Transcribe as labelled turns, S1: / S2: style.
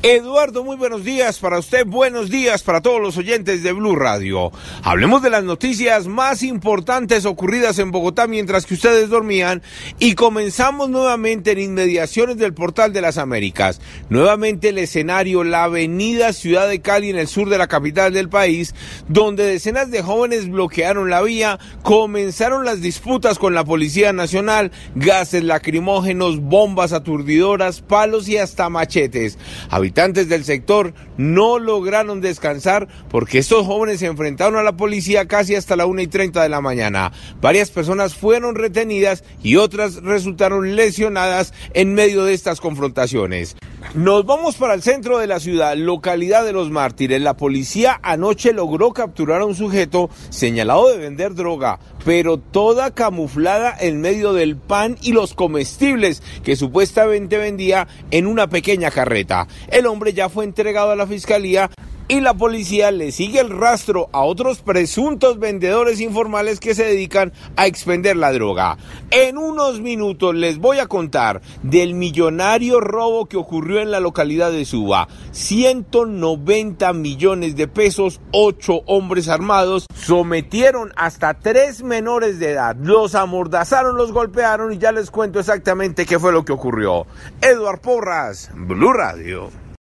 S1: Eduardo, muy buenos días para usted, buenos días para todos los oyentes de Blue Radio. Hablemos de las noticias más importantes ocurridas en Bogotá mientras que ustedes dormían y comenzamos nuevamente en inmediaciones del Portal de las Américas. Nuevamente el escenario, la avenida Ciudad de Cali en el sur de la capital del país, donde decenas de jóvenes bloquearon la vía, comenzaron las disputas con la Policía Nacional, gases lacrimógenos, bombas aturdidoras, palos y hasta machetes habitantes del sector no lograron descansar porque estos jóvenes se enfrentaron a la policía casi hasta la 1 y 30 de la mañana. Varias personas fueron retenidas y otras resultaron lesionadas en medio de estas confrontaciones. Nos vamos para el centro de la ciudad, localidad de Los Mártires. La policía anoche logró capturar a un sujeto señalado de vender droga, pero toda camuflada en medio del pan y los comestibles que supuestamente vendía en una pequeña carreta. El hombre ya fue entregado a la fiscalía y la policía le sigue el rastro a otros presuntos vendedores informales que se dedican a expender la droga. En unos minutos les voy a contar del millonario robo que ocurrió en la localidad de Suba. 190 millones de pesos, ocho hombres armados sometieron hasta tres menores de edad, los amordazaron, los golpearon y ya les cuento exactamente qué fue lo que ocurrió. Eduard Porras, Blue Radio.